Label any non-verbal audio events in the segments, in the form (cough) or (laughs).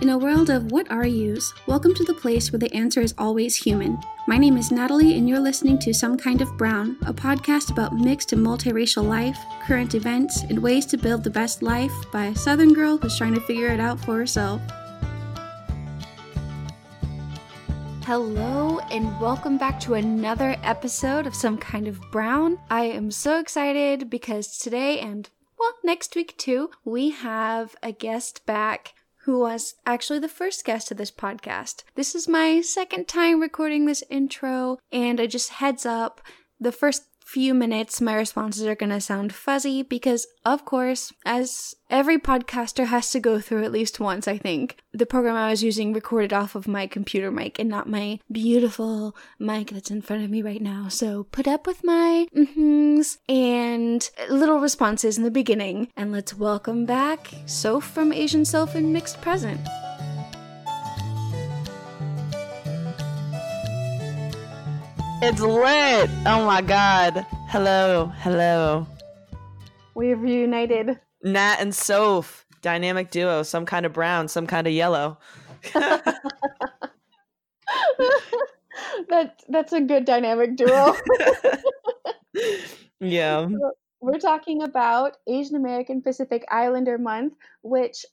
In a world of what are yous, welcome to the place where the answer is always human. My name is Natalie, and you're listening to Some Kind of Brown, a podcast about mixed and multiracial life, current events, and ways to build the best life by a Southern girl who's trying to figure it out for herself. Hello, and welcome back to another episode of Some Kind of Brown. I am so excited because today and well, next week too, we have a guest back who was actually the first guest of this podcast. This is my second time recording this intro, and I just heads up the first few minutes, my responses are going to sound fuzzy because, of course, as every podcaster has to go through at least once, I think, the program I was using recorded off of my computer mic and not my beautiful mic that's in front of me right now. So put up with my mm-hms and little responses in the beginning. And let's welcome back Soph from Asian Self and Mixed Present. It's lit. Oh my god. Hello. Hello. We've reunited. Nat and Soph. Dynamic duo. Some kind of brown, some kind of yellow. (laughs) that that's a good dynamic duo. (laughs) yeah. We're talking about Asian American Pacific Islander Month, which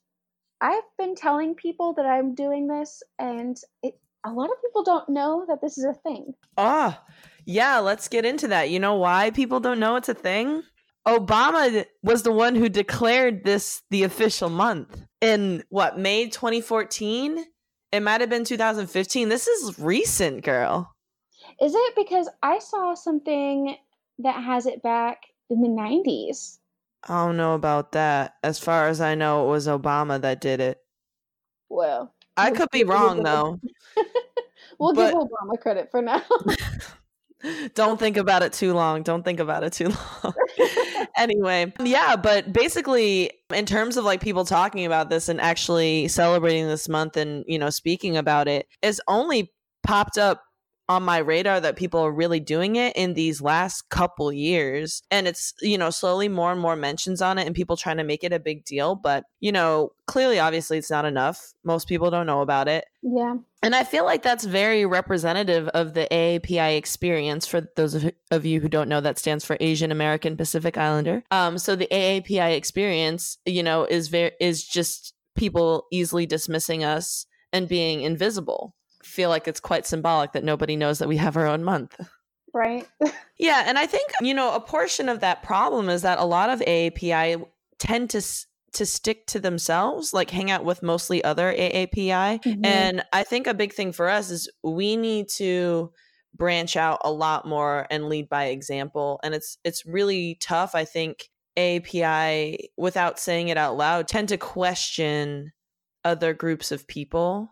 I've been telling people that I'm doing this and it a lot of people don't know that this is a thing. Ah, oh, yeah, let's get into that. You know why people don't know it's a thing? Obama was the one who declared this the official month in what, May 2014? It might have been 2015. This is recent, girl. Is it because I saw something that has it back in the 90s? I don't know about that. As far as I know, it was Obama that did it. Well, I could be wrong though. (laughs) we'll but, give Obama credit for now. (laughs) don't think about it too long. Don't think about it too (laughs) long. anyway, yeah, but basically in terms of like people talking about this and actually celebrating this month and, you know, speaking about it, it's only popped up on my radar that people are really doing it in these last couple years. And it's you know slowly more and more mentions on it and people trying to make it a big deal. But you know clearly obviously it's not enough. Most people don't know about it. Yeah. And i feel like that's very representative of the aapi experience for those of you who don't know that stands for asian american pacific islander. Um so the aapi experience you know is very is just people easily dismissing us and being invisible feel like it's quite symbolic that nobody knows that we have our own month. Right. (laughs) yeah. And I think, you know, a portion of that problem is that a lot of AAPI tend to to stick to themselves, like hang out with mostly other AAPI. Mm-hmm. And I think a big thing for us is we need to branch out a lot more and lead by example. And it's it's really tough, I think, API without saying it out loud tend to question other groups of people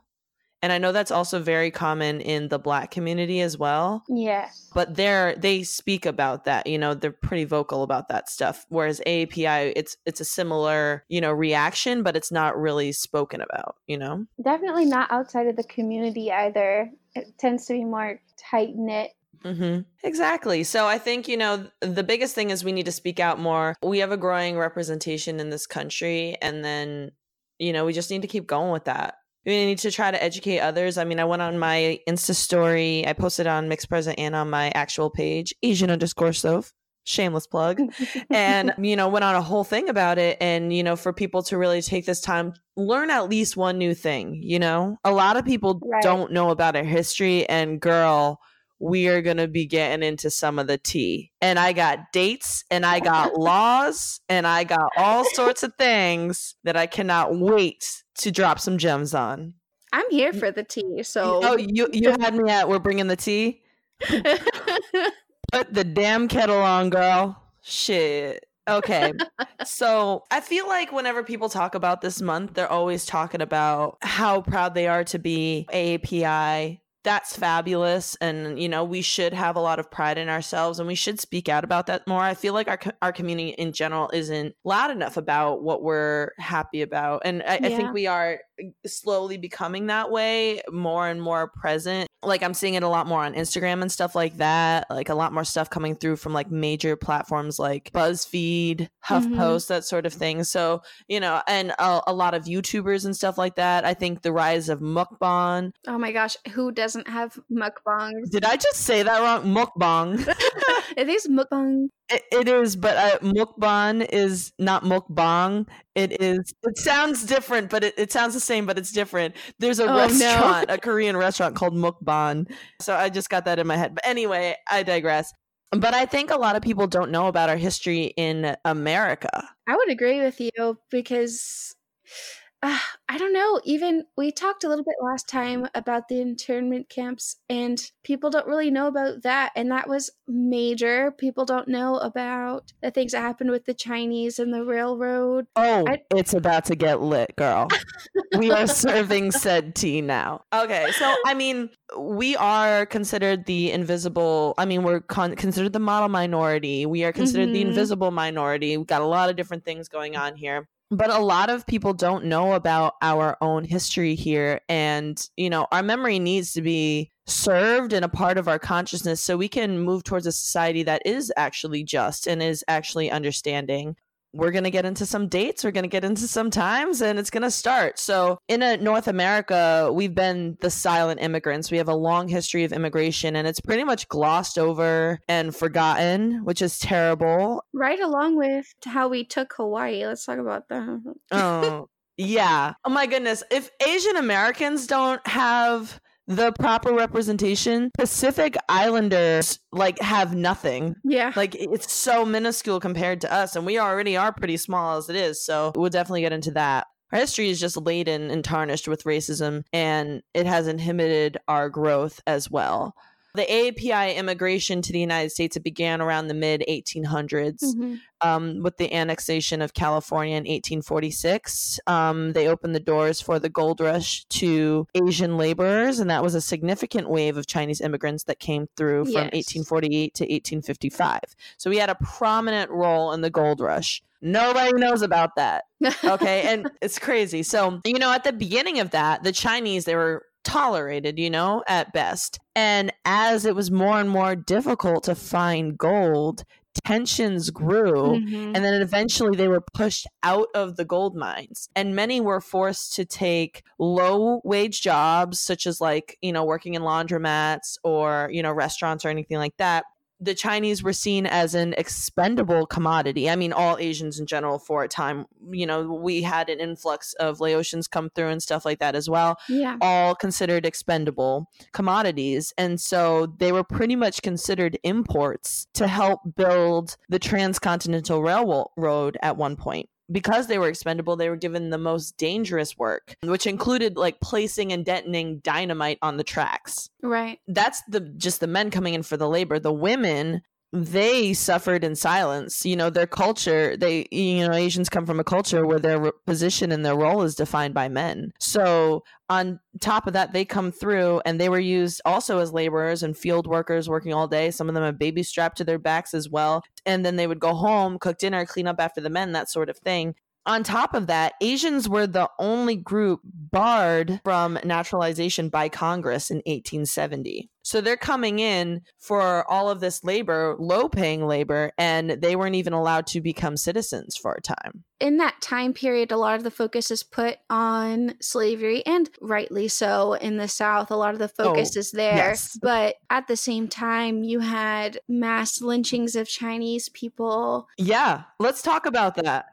and I know that's also very common in the black community as well. Yeah. But they're they speak about that, you know, they're pretty vocal about that stuff. Whereas AAPI it's it's a similar, you know, reaction, but it's not really spoken about, you know? Definitely not outside of the community either. It tends to be more tight knit Mm-hmm. Exactly. So I think, you know, the biggest thing is we need to speak out more. We have a growing representation in this country, and then, you know, we just need to keep going with that we need to try to educate others. I mean, I went on my Insta story, I posted on Mixed Present and on my actual page, Asian underscore Soph. Shameless plug. (laughs) and, you know, went on a whole thing about it. And, you know, for people to really take this time, learn at least one new thing, you know? A lot of people right. don't know about our history. And, girl, we are going to be getting into some of the tea. And I got dates and I got (laughs) laws and I got all sorts of things that I cannot wait to drop some gems on. I'm here for the tea. So oh, you you had me at we're bringing the tea. (laughs) Put the damn kettle on, girl. Shit. Okay. so I feel like whenever people talk about this month, they're always talking about how proud they are to be AAPI, that's fabulous and you know we should have a lot of pride in ourselves and we should speak out about that more i feel like our, our community in general isn't loud enough about what we're happy about and I, yeah. I think we are slowly becoming that way more and more present like I'm seeing it a lot more on Instagram and stuff like that. Like a lot more stuff coming through from like major platforms like BuzzFeed, HuffPost, mm-hmm. that sort of thing. So, you know, and a, a, lot of YouTubers and stuff like that. I think the rise of mukbang. Oh my gosh, who doesn't have mukbangs? Did I just say that wrong? Mukbang. (laughs) it is mukbang. It, it is, but uh, mukbang is not mukbang. It is. It sounds different, but it, it sounds the same, but it's different. There's a oh, restaurant, no. a Korean restaurant called Mukbang. So I just got that in my head. But anyway, I digress. But I think a lot of people don't know about our history in America. I would agree with you because uh, I don't know. Even we talked a little bit last time about the internment camps, and people don't really know about that. And that was major. People don't know about the things that happened with the Chinese and the railroad. Oh, I- it's about to get lit, girl. we are serving said tea now. Okay, so I mean, we are considered the invisible. I mean, we're con- considered the model minority. We are considered mm-hmm. the invisible minority. We've got a lot of different things going on here but a lot of people don't know about our own history here. And you know our memory needs to be served and a part of our consciousness so we can move towards a society that is actually just and is actually understanding we're going to get into some dates, we're going to get into some times, and it's going to start. So, in a North America, we've been the silent immigrants. We have a long history of immigration, and it's pretty much glossed over and forgotten, which is terrible. Right along with how we took Hawaii. Let's talk about that. oh, yeah. (laughs) Oh my goodness. If Asian Americans don't have the proper representation, Pacific Islanders like have nothing. Yeah. Like it's so minuscule compared to us, and we already are pretty small as it is. So we'll definitely get into that. Our history is just laden and tarnished with racism, and it has inhibited our growth as well the AAPI immigration to the United States it began around the mid 1800s mm-hmm. um, with the annexation of California in 1846. Um, they opened the doors for the gold rush to Asian laborers, and that was a significant wave of Chinese immigrants that came through from yes. 1848 to 1855. So we had a prominent role in the gold rush. Nobody knows about that. (laughs) Okay. and it's crazy. So, you know, at the beginning of that, the Chinese, they were tolerated, you know, at best. And as it was more and more difficult to find gold, tensions grew mm-hmm. and then eventually they were pushed out of the gold mines and many were forced to take low wage jobs such as like you know working in laundromats or you know restaurants or anything like that the Chinese were seen as an expendable commodity. I mean, all Asians in general for a time, you know, we had an influx of Laotians come through and stuff like that as well. Yeah. All considered expendable commodities. And so they were pretty much considered imports to help build the transcontinental railroad at one point because they were expendable, they were given the most dangerous work, which included like placing and detonating dynamite on the tracks. Right. That's the just the men coming in for the labor. The women they suffered in silence. You know, their culture, they, you know, Asians come from a culture where their position and their role is defined by men. So, on top of that, they come through and they were used also as laborers and field workers working all day. Some of them have babies strapped to their backs as well. And then they would go home, cook dinner, clean up after the men, that sort of thing on top of that, Asians were the only group barred from naturalization by Congress in 1870. So they're coming in for all of this labor, low paying labor, and they weren't even allowed to become citizens for a time. In that time period, a lot of the focus is put on slavery, and rightly so in the South. A lot of the oh, focus oh, is there. Yes. But at the same time, you had mass lynchings of Chinese people. Yeah, let's talk about that.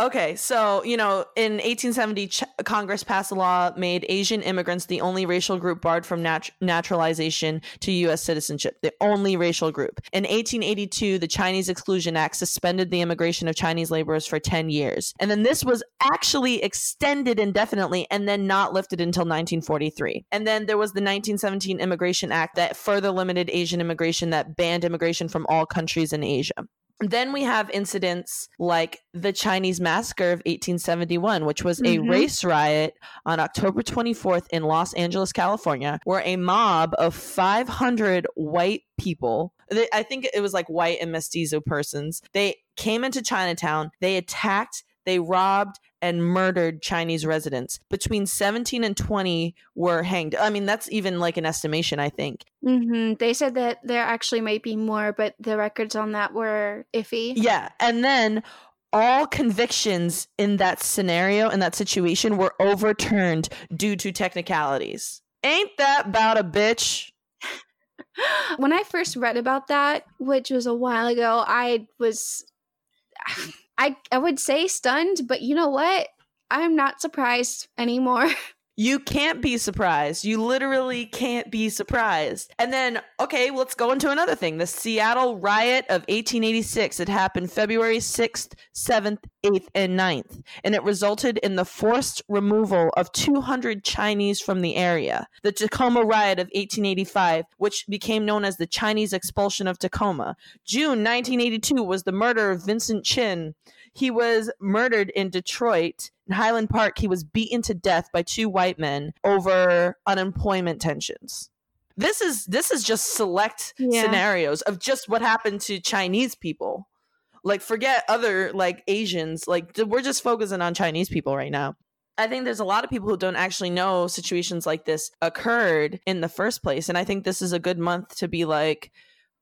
Okay, so you know, in 1870, Ch- Congress passed a law made Asian immigrants the only racial group barred from nat- naturalization to U.S. citizenship. The only racial group. In 1882, the Chinese Exclusion Act suspended the immigration of Chinese laborers for 10 years, and then this was actually extended indefinitely, and then not lifted until 1943. And then there was the 1917 Immigration Act that further limited Asian immigration, that banned immigration from all countries in Asia. Then we have incidents like the Chinese Massacre of 1871, which was mm-hmm. a race riot on October 24th in Los Angeles, California, where a mob of 500 white people, I think it was like white and mestizo persons, they came into Chinatown, they attacked, they robbed, and murdered Chinese residents. Between 17 and 20 were hanged. I mean, that's even like an estimation, I think. hmm They said that there actually might be more, but the records on that were iffy. Yeah. And then all convictions in that scenario, in that situation, were overturned due to technicalities. Ain't that about a bitch? (laughs) when I first read about that, which was a while ago, I was I I would say stunned, but you know what? I'm not surprised anymore. (laughs) You can't be surprised. You literally can't be surprised. And then, okay, let's go into another thing. The Seattle riot of 1886. It happened February 6th, 7th, 8th, and 9th. And it resulted in the forced removal of 200 Chinese from the area. The Tacoma riot of 1885, which became known as the Chinese expulsion of Tacoma. June 1982 was the murder of Vincent Chin. He was murdered in Detroit. In Highland Park, he was beaten to death by two white men over unemployment tensions. This is this is just select Yeah. scenarios of just what happened to Chinese people. Like forget other like Asians, like we're just focusing on Chinese people right now. I think there's a lot of people who don't actually know situations like this occurred in the first place and I think this is a good month to be like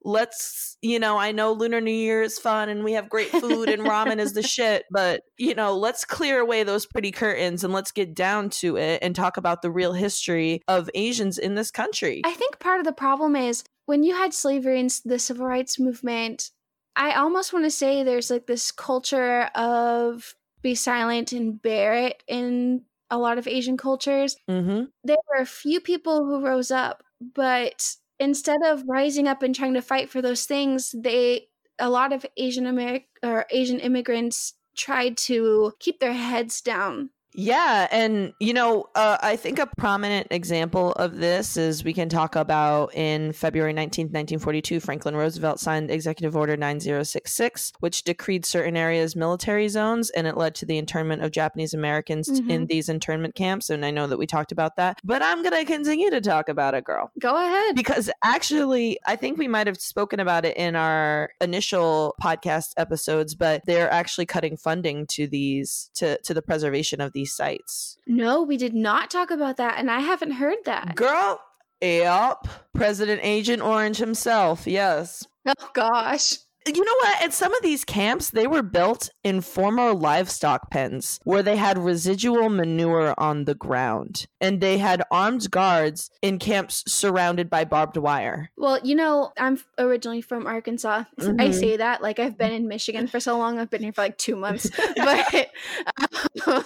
let's you know i know lunar new year is fun and we have great food and ramen is the (laughs) shit but you know let's clear away those pretty curtains and let's get down to it and talk about the real history of asians in this country I think part of the problem is when you had slavery and the civil rights movement, I almost want to say there's like this culture of be silent and bear it in a lot of Asian cultures. mm-hmm. There were a few people who rose up, but instead of rising up and trying to fight for those things, they a lot of Asian American or Asian immigrants tried to keep their heads down. Yeah, and you know, uh, I think a prominent example of this is we can talk about in February 19th, 1942, Franklin Roosevelt signed Executive Order 9066, which decreed certain areas military zones, and it led to the internment of Japanese Americans in Mhm. these internment camps. And I know that we talked about that, but I'm going to continue to talk about it, girl. Go ahead. Because actually, I think we might have spoken about it in our initial podcast episodes, but they're actually cutting funding to these to to the preservation of these sites. No, we did not talk about that, and I haven't heard that. Girl, yep. President Agent Orange himself, yes. Oh gosh. You know what? At some of these camps, they were built in former livestock pens where they had residual manure on the ground. And they had armed guards in camps surrounded by barbed wire. Well, you know, I'm originally from Arkansas. I Mhm. say that like I've been in Michigan for so long. I've been here for like two months. (laughs) but (laughs) um,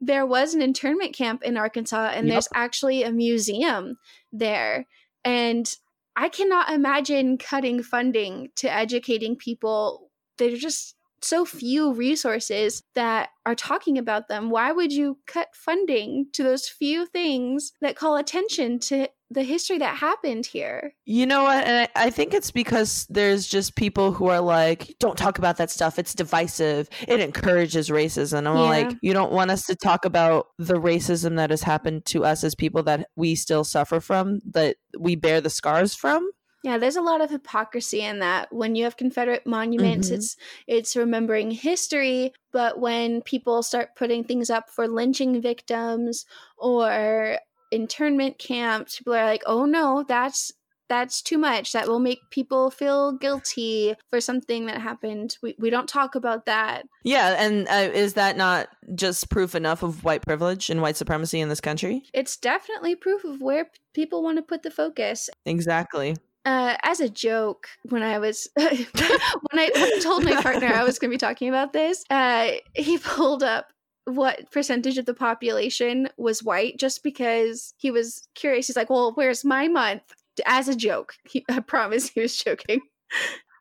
there was an internment camp in Arkansas, and Yep. there's actually a museum there. And I cannot imagine cutting funding to educating people. There's just so few resources that are talking about them. Why would you cut funding to those few things that call attention to the history that happened here? You know what? And I, I think it's because there's just people who are like, don't talk about that stuff. It's divisive. It encourages racism. I'm Yeah. like, you don't want us to talk about the racism that has happened to us as people that we still suffer from, that we bear the scars from. Yeah, there's a lot of hypocrisy in that. When you have Confederate monuments, Mhm. it's it's remembering history, but when people start putting things up for lynching victims or internment camps, people are like, "Oh no, that's that's too much. That will make people feel guilty for something that happened. We we don't talk about that." Yeah. And uh, is that not just proof enough of white privilege and white supremacy in this country? It's definitely proof of where p- people want to put the focus. Exactly. uh, as a joke when I was (laughs) when I, when (laughs) I told my partner I was going to be talking about this, uh, he (laughs) pulled up what percentage of the population was white just because he was curious. He's like, "Well, where's my month?" As a joke, he, I promise he was joking.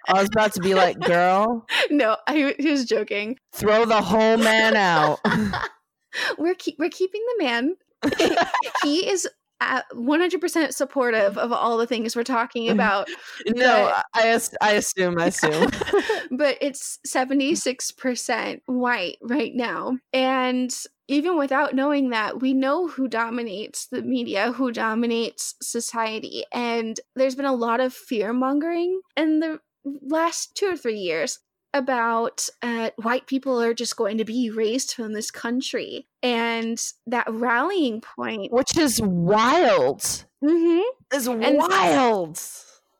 I was about to be like, girl, (laughs) no, I, he was joking. throw the whole man out. (laughs) we're keep, we're keeping the man. (laughs) he is 100% supportive of all the things we're talking (laughs) about. no, I, I assume, I assume. (laughs) but it's 76% white right now. And even without knowing that, we know who dominates the media, who dominates society. And there's been a lot of fear mongering in the last two or three years about uh, white people are just going to be erased from this country. And that rallying point. Which is wild. Mm-hmm. Is wild.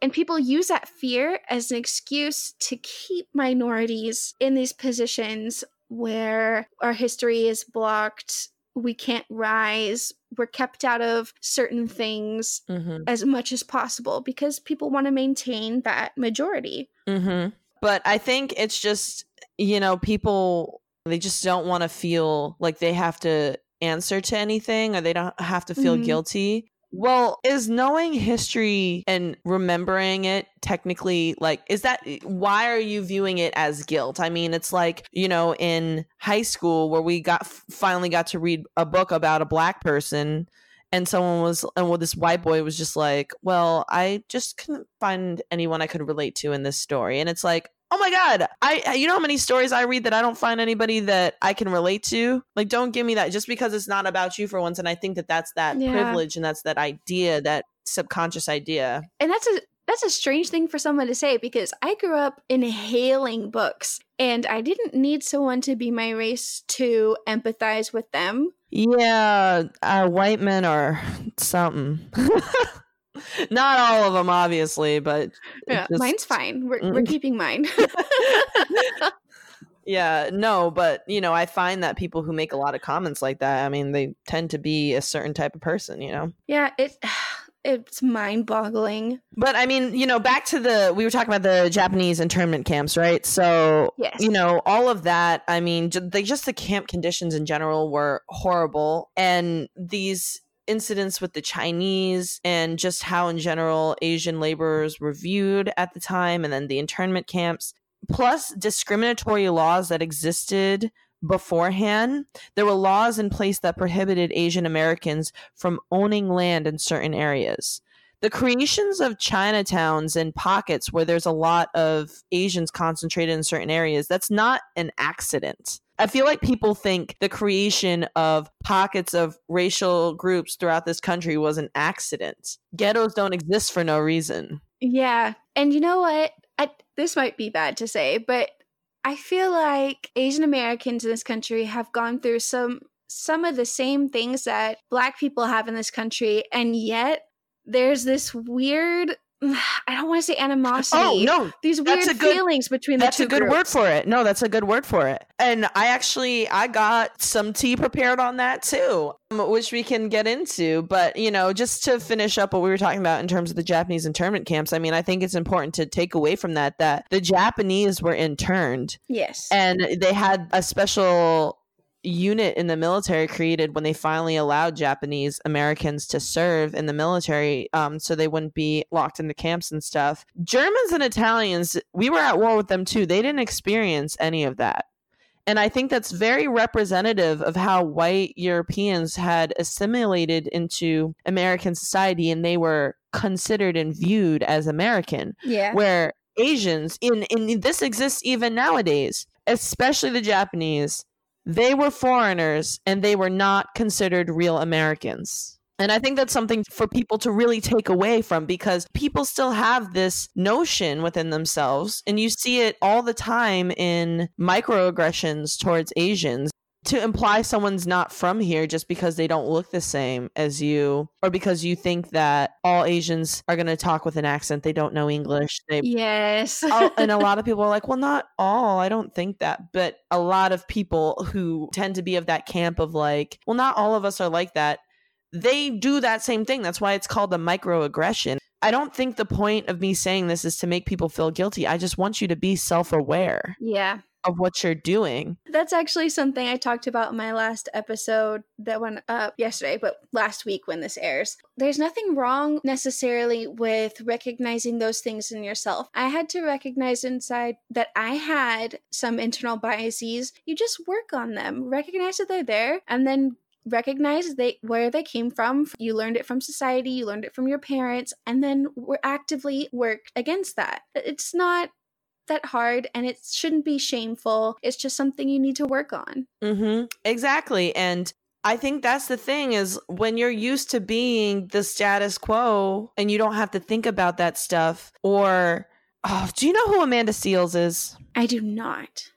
And people use that fear as an excuse to keep minorities in these positions where our history is blocked, we can't rise, we're kept out of certain things Mm-hmm. as much as possible because people want to maintain that majority. Mm-hmm. But I think it's just, you know, people, they just don't want to feel like they have to answer to anything or they don't have to feel Mhm. guilty. Well, is knowing history and remembering it technically like, is that why are you viewing it as guilt? I mean, it's like, you know, in high school where we got finally got to read a book about a black person and someone was and well this white boy was just like well i just couldn't find anyone i could relate to in this story and it's like oh my god. I you know how many stories i read that i don't find anybody that i can relate to? Like don't give me that. Just because it's not about you for once and i think that that's that Yeah. privilege and that's that idea that subconscious idea. And that's a that's a strange thing for someone to say because I grew up inhaling books and I didn't need someone to be my race to empathize with them. yeah uh, white men are something (laughs) (laughs) not all of them obviously but Yeah, just- mine's fine. We're, we're keeping mine. (laughs) (laughs) Yeah, no, but you know, I find that people who make a lot of comments like that, I mean, they tend to be a certain type of person, you know. yeah, it (sighs) it's mind-boggling. But I mean, you know, back to the we were talking about the Japanese internment camps, right? So, Yes. you know, all of that, I mean, they just the camp conditions in general were horrible and these incidents with the Chinese and just how in general Asian laborers were viewed at the time and then the internment camps plus discriminatory laws that existed beforehand there were laws in place that prohibited Asian Americans from owning land in certain areas the creations of Chinatowns and pockets where there's a lot of Asians concentrated in certain areas, that's not an accident. I feel like people think the creation of pockets of racial groups throughout this country was an accident. Ghettos don't exist for no reason. Yeah. And you know what? I, this might be bad to say, but I feel like Asian Americans in this country have gone through some some of the same things that black people have in this country and yet there's this weird (sighs) I don't want to say animosity. Oh, no, These that's weird good- feelings between That's the two a good word for it. No, that's a good word for it. And I actually I got some tea prepared on that too, um, which we can get into. But you know, just to finish up what we were talking about in terms of the Japanese internment camps, I mean, I think it's important to take away from that that the Japanese were interned Yes. and they had a special unit in the military created when they finally allowed Japanese Americans to serve in the military um, so they wouldn't be locked into camps and stuff. Germans and Italians, we were at war with them too. They didn't experience any of that. And I think that's very representative of how white Europeans had assimilated into American society and they were considered and viewed as American yeah. where Asians in in this exists even nowadays, especially the Japanese, they were foreigners and they were not considered real Americans. And I think that's something for people to really take away from because people still have this notion within themselves and you see it all the time in microaggressions towards Asians to imply someone's not from here just because they don't look the same as you or because you think that all Asians are going to talk with an accent they don't know English they yes. Oh, (laughs) and a lot of people are like, well, not all. I don't think that. But a lot of people who tend to be of that camp of like, well, not all of us are like that. They do that same thing. That's why it's called a microaggression. I don't think the point of me saying this is to make people feel guilty. I just want you to be self aware yeah. Of what you're doing. That's actually something I talked about in my last episode that went up yesterday, but last week when this airs. There's nothing wrong necessarily with recognizing those things in yourself. I had to recognize inside that I had some internal biases. You just work on them, recognize that they're there, and then recognize they where they came from you learned it from society you learned it from your parents and then we're actively work against that it's not that hard and it shouldn't be shameful. It's just something you need to work on. Mm-hmm. Exactly. And I think that's the thing is when you're used to being the status quo and you don't have to think about that stuff or Oh, do you know who Amanda Seales is? I do not.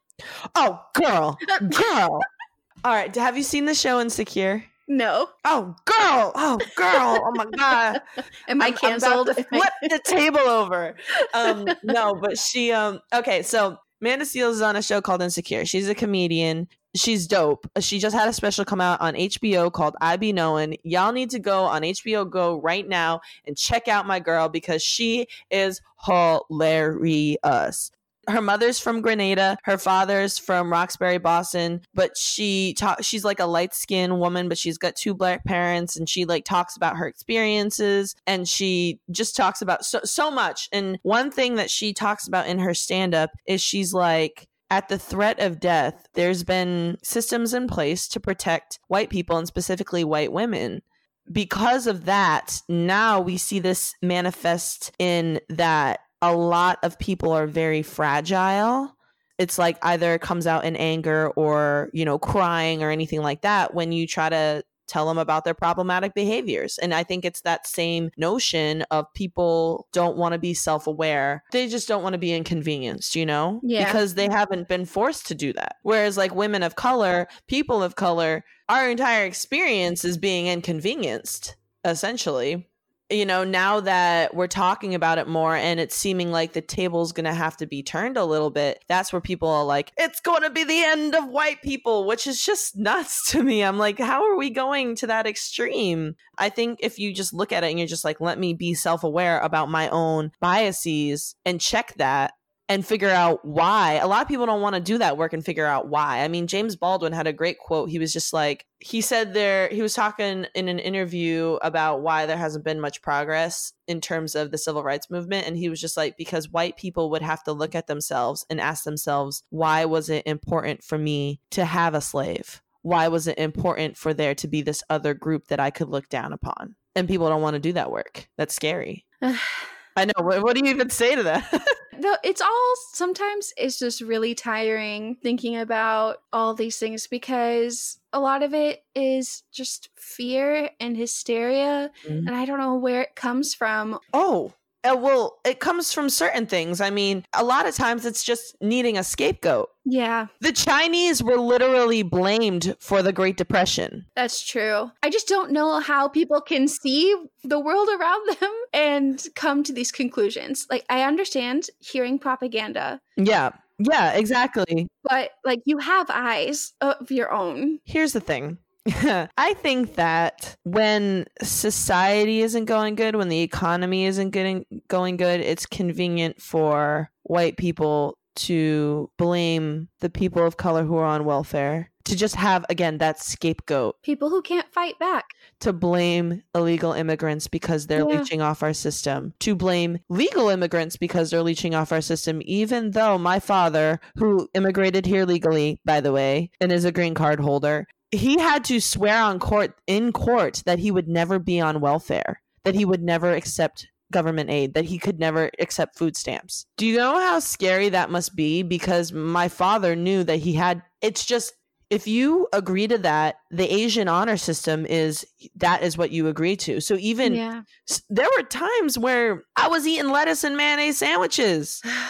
Oh, girl, girl. (laughs) All right, have you seen the show Insecure? No. Oh, girl. Oh, girl. Oh my god. (laughs) Am I I'm- I'm about canceled? to flip the table over. Um, no, but she um okay, so Amanda Seales is on a show called Insecure. She's a comedian. She's dope. She just had a special come out on HBO called I Be Knowing. Y'all need to go on HBO Go right now and check out my girl because she is hilarious her mother's from Grenada, her father's from Roxbury, Boston, but she talk she's like a light-skinned woman, but she's got two black parents and she like talks about her experiences and she just talks about so so much. And one thing that she talks about in her stand-up is she's like at the threat of death, there's been systems in place to protect white people and specifically white women because of that, now we see this manifest in that a lot of people are very fragile. It's like either it comes out in anger or, you know, crying or anything like that when you try to tell them about their problematic behaviors. And I think it's that same notion of people don't want to be self aware. They just don't want to be inconvenienced, you know? Yeah. Because they haven't been forced to do that. Whereas, like women of color, people of color, our entire experience is being inconvenienced, essentially. You know, now that we're talking about it more and it's seeming like the table's gonna have to be turned a little bit, that's where people are like, it's gonna be the end of white people, which is just (laughs) nuts to me. I'm like, how are we going to that extreme? I think if you just look at it and you're just like, let me be self aware about my own biases and check that and figure out why. A lot of people don't want to do that work and figure out why. I mean, James Baldwin had a great quote. He was just like, he said there, he was talking in an interview about why there hasn't been much progress in terms of the civil rights movement. And he was just like, because white people would have to look at themselves and ask themselves, why was it important for me to have a slave? Why was it important for there to be this other group that I could look down upon? And people don't want to do that work. That's scary. (sighs) I know. What, what do you even say to that? (laughs) Though it's all sometimes it's just really tiring thinking about all these things because a lot of it is just fear and hysteria Mhm. and I don't know where it comes from. Oh, uh, well, it comes from certain things. I mean, a lot of times it's just needing a scapegoat. Yeah, The Chinese were literally blamed for the Great Depression. that's true. I just don't know how people can see the world around (laughs) them and come to these conclusions. Like I understand hearing propaganda, Yeah. Yeah, exactly. but like you have eyes of your own. Here's the thing. (laughs) I think that when society isn't going good, when the economy isn't getting going good, it's convenient for white people to blame the people of color who are on welfare. To just have again that scapegoat People who can't fight back. to blame illegal immigrants because they're Yeah. leeching off our system, to blame legal immigrants because they're leeching off our system, even though my father, who immigrated here legally, by the way, and is a green card holder, he had to swear on court in court that he would never be on welfare, that he would never accept government aid, that he could never accept food stamps. Do you know how scary that must be? Because my father knew that he had it's just if you agree to that, the Asian honor system is that is what you agree to. So even yeah. there were times where I was eating lettuce and mayonnaise sandwiches. (sighs) (sighs) (sighs)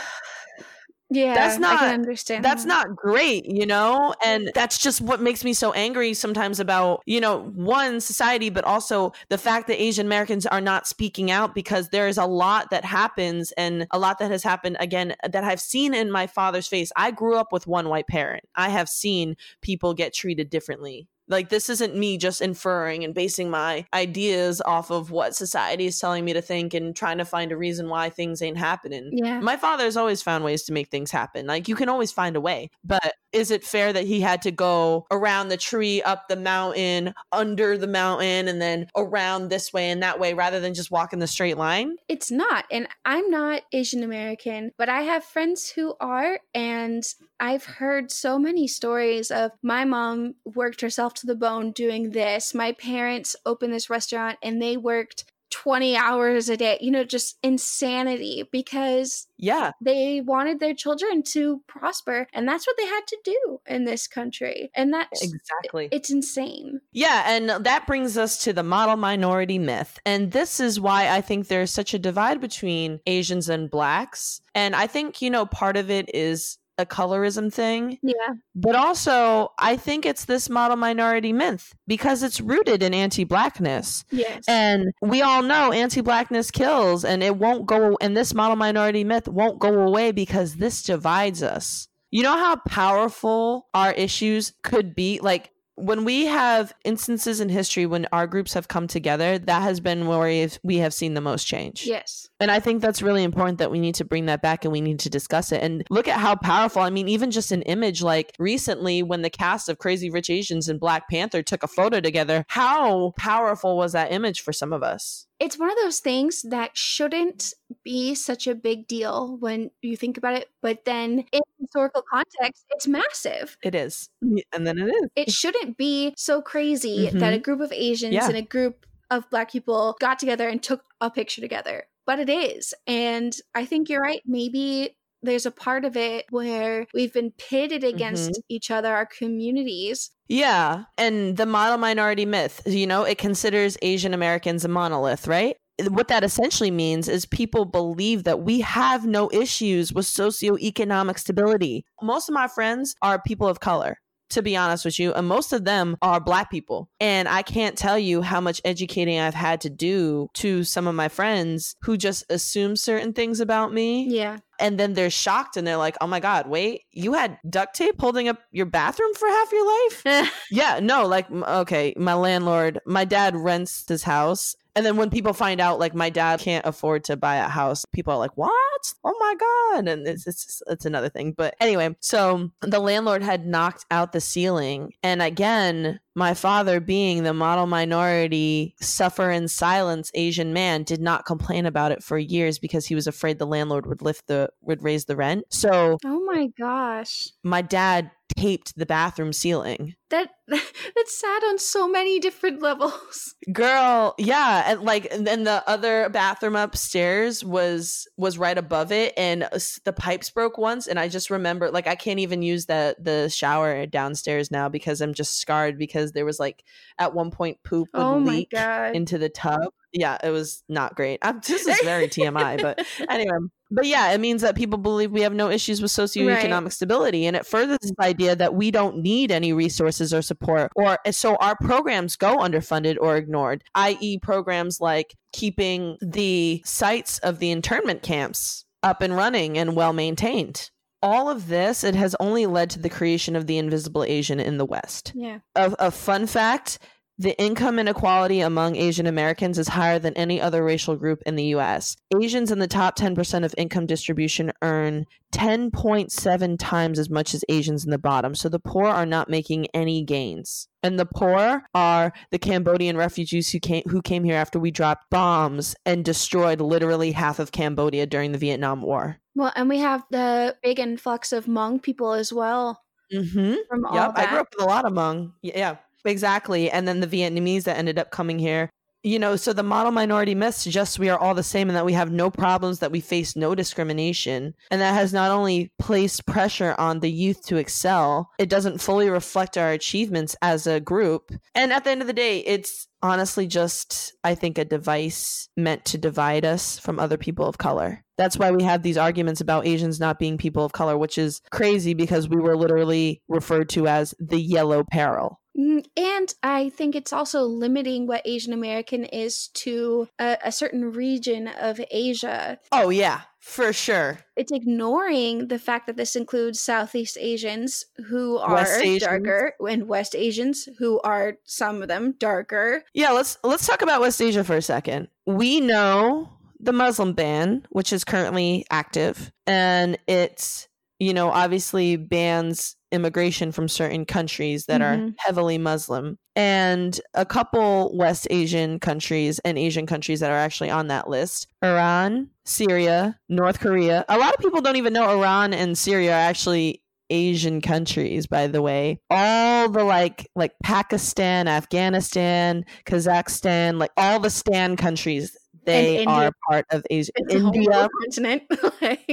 Yeah, That's I not- can understand. That's that. not great, you know? And that's just what makes me so angry sometimes about, you know, one society, but also the fact that Asian Americans are not speaking out because there is a lot that happens and a lot that has happened again that I've seen in my father's face. I grew up with one white parent. I have seen people get treated differently. Like this isn't me just inferring and basing my ideas off of what society is telling me to think and trying to find a reason why things ain't happening. Yeah. My father's always found ways to make things happen. Like you can always find a way. But is it fair that he had to go around the tree, up the mountain, under the mountain, and then around this way and that way rather than just walk in the straight line? It's not. And I'm not Asian American, but I have friends who are. And I've heard so many stories of my mom worked herself to the bone doing this. My parents opened this restaurant and they worked 20 hours a day, you know, just insanity because yeah. they wanted their children to prosper. And that's what they had to do in this country. And that's Exactly. it's insane. Yeah, and that brings us to the model minority myth. And this is why I think there's such a divide between Asians and blacks. And I think, you know, part of it is a colorism thing. Yeah. But also, I think it's this model minority myth because it's rooted in anti blackness. Yes. And we all know anti blackness kills, and it won't go, and this model minority myth won't go away because this divides us. You know how powerful our issues could be? Like, when we have instances in history when our groups have come together, that has been where we've, seen the most change. yes. And I think that's really important that we need to bring that back and we need to discuss it. And look at how powerful, I mean, even just an image like recently when the cast of Crazy Rich Asians and Black Panther took a photo together, how powerful was that image for some of us? It's one of those things that shouldn't be such a big deal when you think about it, but then in historical context, it's massive. It is. And then it is. It shouldn't be so crazy that a mm-hmm. group of Asians Yeah. and a group of black people got together and took a picture together. But it is. And I think you're right. Maybe there's a part of it where we've been pitted against mm-hmm. each other, our communities. Yeah. And the model minority myth, you know, it considers Asian Americans a monolith, right? What that essentially means is people believe that we have no issues with socioeconomic stability. Most of my friends are people of color, to be honest with you, and most of them are black people. And I can't tell you how much educating I've had to do to some of my friends who just assume certain things about me Yeah. and then they're shocked and they're like, "Oh my god, wait, you had duct tape holding up your bathroom for half your life?" (laughs) yeah, no, like okay, my landlord, my dad rents this house. And then when people find out like my dad can't afford to buy a house, people are like, "What? Oh my god!" And it's it's it's another thing. But anyway, so the landlord had knocked out the ceiling, and again, my father, being the model minority, suffer in silence Asian man, did not complain about it for years because he was afraid the landlord would lift the would raise the rent. So oh my gosh. my dad taped the bathroom ceiling. That (laughs) that's sad on so many different (laughs) levels. Girl, yeah, and like and then the other bathroom upstairs was was right above it and the pipes broke once and I just remember like I can't even use the the shower downstairs now because I'm just scarred because there was like at one point poop would oh leak god. into the tub. Yeah, it was not great. (laughs) I'm, this is very TMI, but (laughs) anyway. But yeah, it means that people believe we have no issues with socioeconomic stability. And it furthers this mm. idea that we don't need any resources or support, or eh, so our programs go underfunded or ignored, i.e., programs like keeping the sites of the internment camps up and running and well maintained. All of this, it has only led to the creation of the invisible Asian in the West yeah. a, a fun fact the income inequality among Asian Americans is higher than any other racial group in the US. Asians in the top 10% of income distribution earn 10.7 times as much as Asians in the bottom. So the poor are not making any gains. And the poor are the Cambodian refugees who came who came here after we dropped bombs and destroyed literally half of Cambodia during the Vietnam War. Well, and we have the big influx of Hmong people as well Mhm. from all Yep. I grew up with a lot of Hmong. Yeah, exactly. And then the Vietnamese that ended up coming here. You know, so the model minority myth suggests we are all the same and that we have no problems, that we face no discrimination. And that has not only placed pressure on the youth to excel, it doesn't fully reflect our achievements as a group. And at the end of the day, it's honestly just, I think, a device meant to divide us from other people of color. That's why we have these arguments about Asians not being people of color, which is crazy because we were literally referred to as the yellow peril. Mm, And I think it's also limiting what Asian American is to a, a certain region of Asia. Oh, yeah, for sure. It's ignoring the fact that this includes Southeast Asians who are Asians. darker and West Asians who are some of them darker. Yeah, let's let's talk about West Asia for a second. We know the Muslim ban, which is currently active, and it's you know obviously bans immigration from certain countries that are Mhm. heavily Muslim, and a couple West Asian countries and Asian countries that are actually on that list: Iran, Syria, North Korea. A lot of people don't even know Iran and Syria are actually Asian countries, by the way. All the like like Pakistan, Afghanistan, Kazakhstan, like all the Stan countries, they are part of Asia. It's India. continent. (laughs)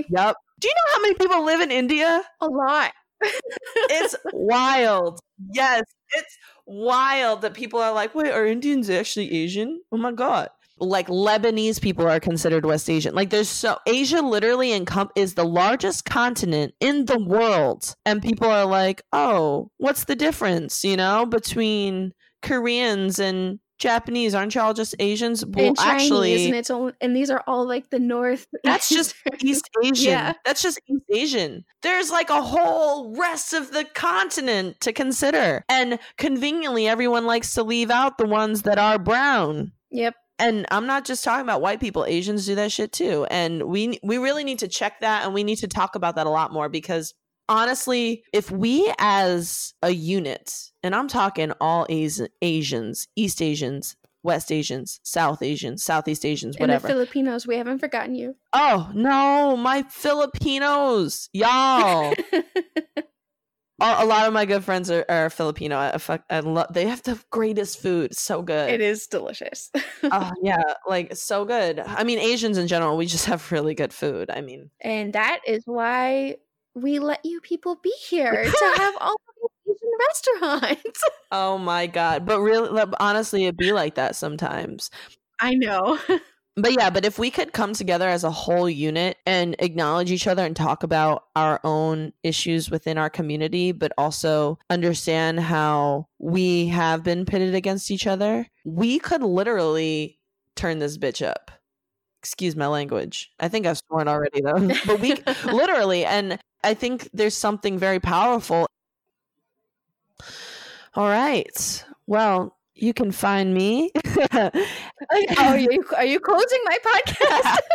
Yep. Do you know how many people live in India? a lot. It's wild. Yes, it's wild that people are like, wait, are Indians actually Asian? Oh my god. Like Lebanese people are considered West Asian. Like there's so Asia literally encom- is the largest continent in the world, and people are like, oh, what's the difference? You know, between Koreans and Japanese, aren't y'all just Asians? Well, and Chinese, actually, and it's all, and these are all like the North. that's just East (laughs) Asian. Yeah. That's just East Asian. There's like a whole rest of the continent to consider. And conveniently, everyone likes to leave out the ones that are brown. Yep. And I'm not just talking about white people. Asians do that shit too. And we we really need to check that and we need to talk about that a lot more because honestly, if we as a unit, and I'm talking all As- Asians, East Asians, West Asians, South Asians, Southeast Asians, And the whatever. Filipinos, we haven't forgotten you. Oh no, my Filipinos, y'all. (laughs) a, lot of my good friends are, are Filipino. I, fuck, I love. They have the greatest food. It's so good. it is delicious. (laughs) Oh yeah, like so good. I mean, Asians in general, we just have really good food. I mean, and that is why we let you people be here (laughs) to have all of these Asian restaurants. (laughs) oh my god. But really, honestly, it'd be like that sometimes. I know. (laughs) But yeah, but if we could come together as a whole unit and acknowledge each other and talk about our own issues within our community, but also understand how we have been pitted against each other, we could literally turn this bitch up. Excuse my language. I think I've sworn already though. but we literally, and I think there's something very powerful. All right. Well, you can find me. Oh, are you are you closing my podcast? (laughs)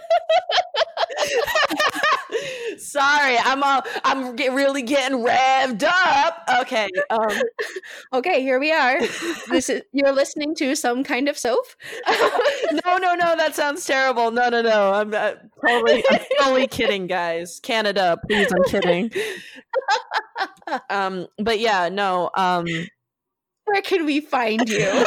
Sorry, I'm all, I'm get, really getting revved up. Okay. Um, (laughs) okay, here we are. This is you're listening to some kind of Soph. (laughs) no, no, no. That sounds terrible. No, no, no. I'm uh, totally, I'm totally kidding, guys. Canada, please. I'm kidding. Um, but yeah, no. Um, Where can we find you?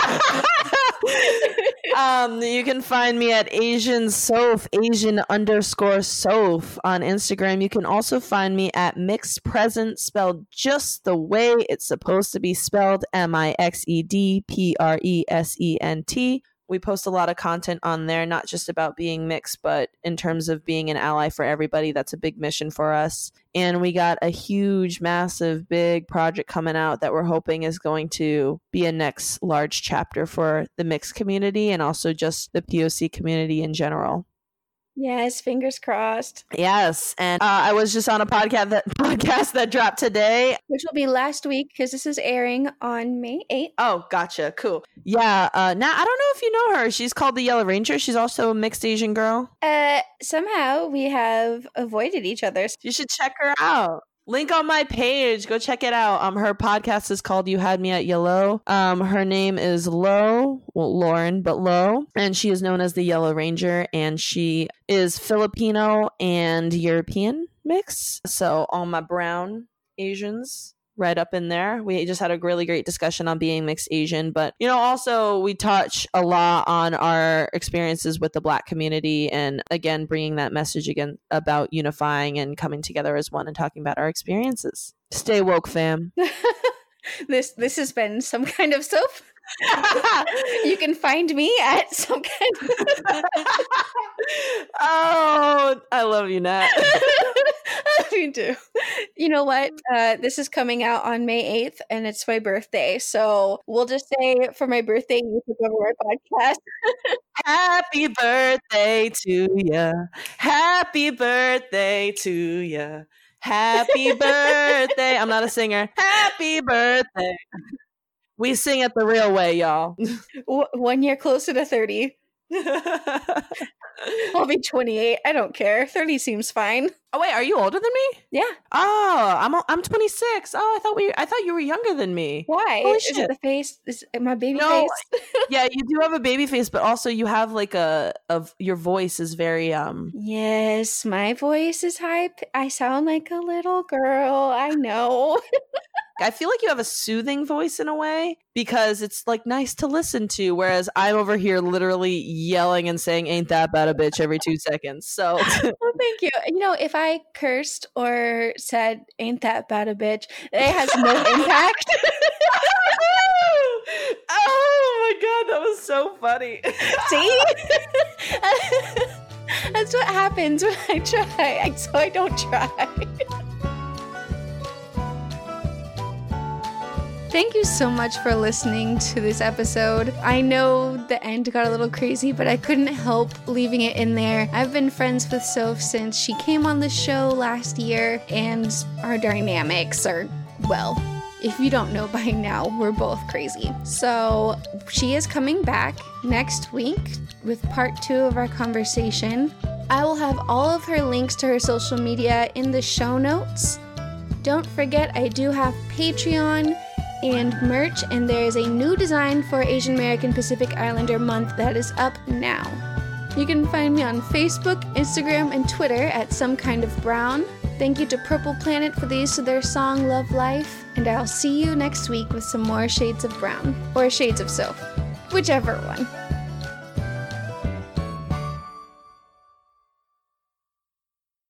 Um, you can find me at Asian Soph, Asian underscore Soph on Instagram. You can also find me at Mixed Present, spelled just the way it's supposed to be spelled M I X E D P R E S E N T. We post a lot of content on there, not just about being mixed, but in terms of being an ally for everybody. That's a big mission for us. And we got a huge, massive, big project coming out that we're hoping is going to be a next large chapter for the mixed community and also just the POC community in general. Yes, fingers crossed. Yes, and uh, I was just on a podcast that (laughs) podcast that dropped today. Which will be last week because this is airing on May 8th. Oh, gotcha, cool. Yeah, uh, now I don't know if you know her. She's called the Yellow Ranger. She's also a mixed Asian girl. Uh, somehow we have avoided each other. You should check her out. Link on my page. Go check it out. Um, her podcast is called "You Had Me at Yellow." Um, her name is Lo, well, Lauren, but Lo, and she is known as the Yellow Ranger, and she is Filipino and European mix. So all my brown Asians right up in there. We just had a really great discussion on being mixed Asian, but you know, also we touch a lot on our experiences with the black community and again bringing that message again about unifying and coming together as one and talking about our experiences. Stay woke, fam. (laughs) this this has been some kind of Soph. (laughs) you can find me at some kind of (laughs) oh, I love you, Nat. I love you too. You know what? Uh, this is coming out on May 8th and it's my birthday. So we'll just say for my birthday, you took over my podcast. (laughs) Happy birthday to ya. Happy birthday to ya. Happy birthday. I'm not a singer. Happy birthday. We sing it the real way, y'all. (laughs) One year closer to 30. (laughs) I'll be 28. I don't care. 30 seems fine. oh wait, are you older than me? Yeah. Oh, I'm I'm 26. Oh, I thought we I thought you were younger than me. Why? Holy is shit. it the face? Is it my baby No, face? yeah, you do have a baby face, but also you have like a of your voice is very um Yes, my voice is high. I sound like a little girl. I know. (laughs) I feel like you have a soothing voice in a way because it's like nice to listen to, whereas I'm over here literally yelling and saying "ain't that bad a bitch" every two seconds. So, (laughs) well, (laughs) thank you. You know, if I cursed or said "ain't that bad a bitch," it has no (laughs) impact. oh my god, that was so funny. See. That's what happens when I try, so I don't try. Thank you so much for listening to this episode. I know the end got a little crazy, but I couldn't help leaving it in there. I've been friends with Soph since she came on the show last year, and our dynamics are, well, if you don't know by now, we're both crazy. So she is coming back next week with part two of our conversation. I will have all of her links to her social media in the show notes. Don't forget, I do have Patreon and merch, and there is a new design for Asian American Pacific Islander Month that is up now. You can find me on Facebook, Instagram, and Twitter at Some Kind of Brown. Thank you to Purple Planet for the use of their song Love Life, and I'll see you next week with some more Shades of Brown, or Shades of Soph, whichever one.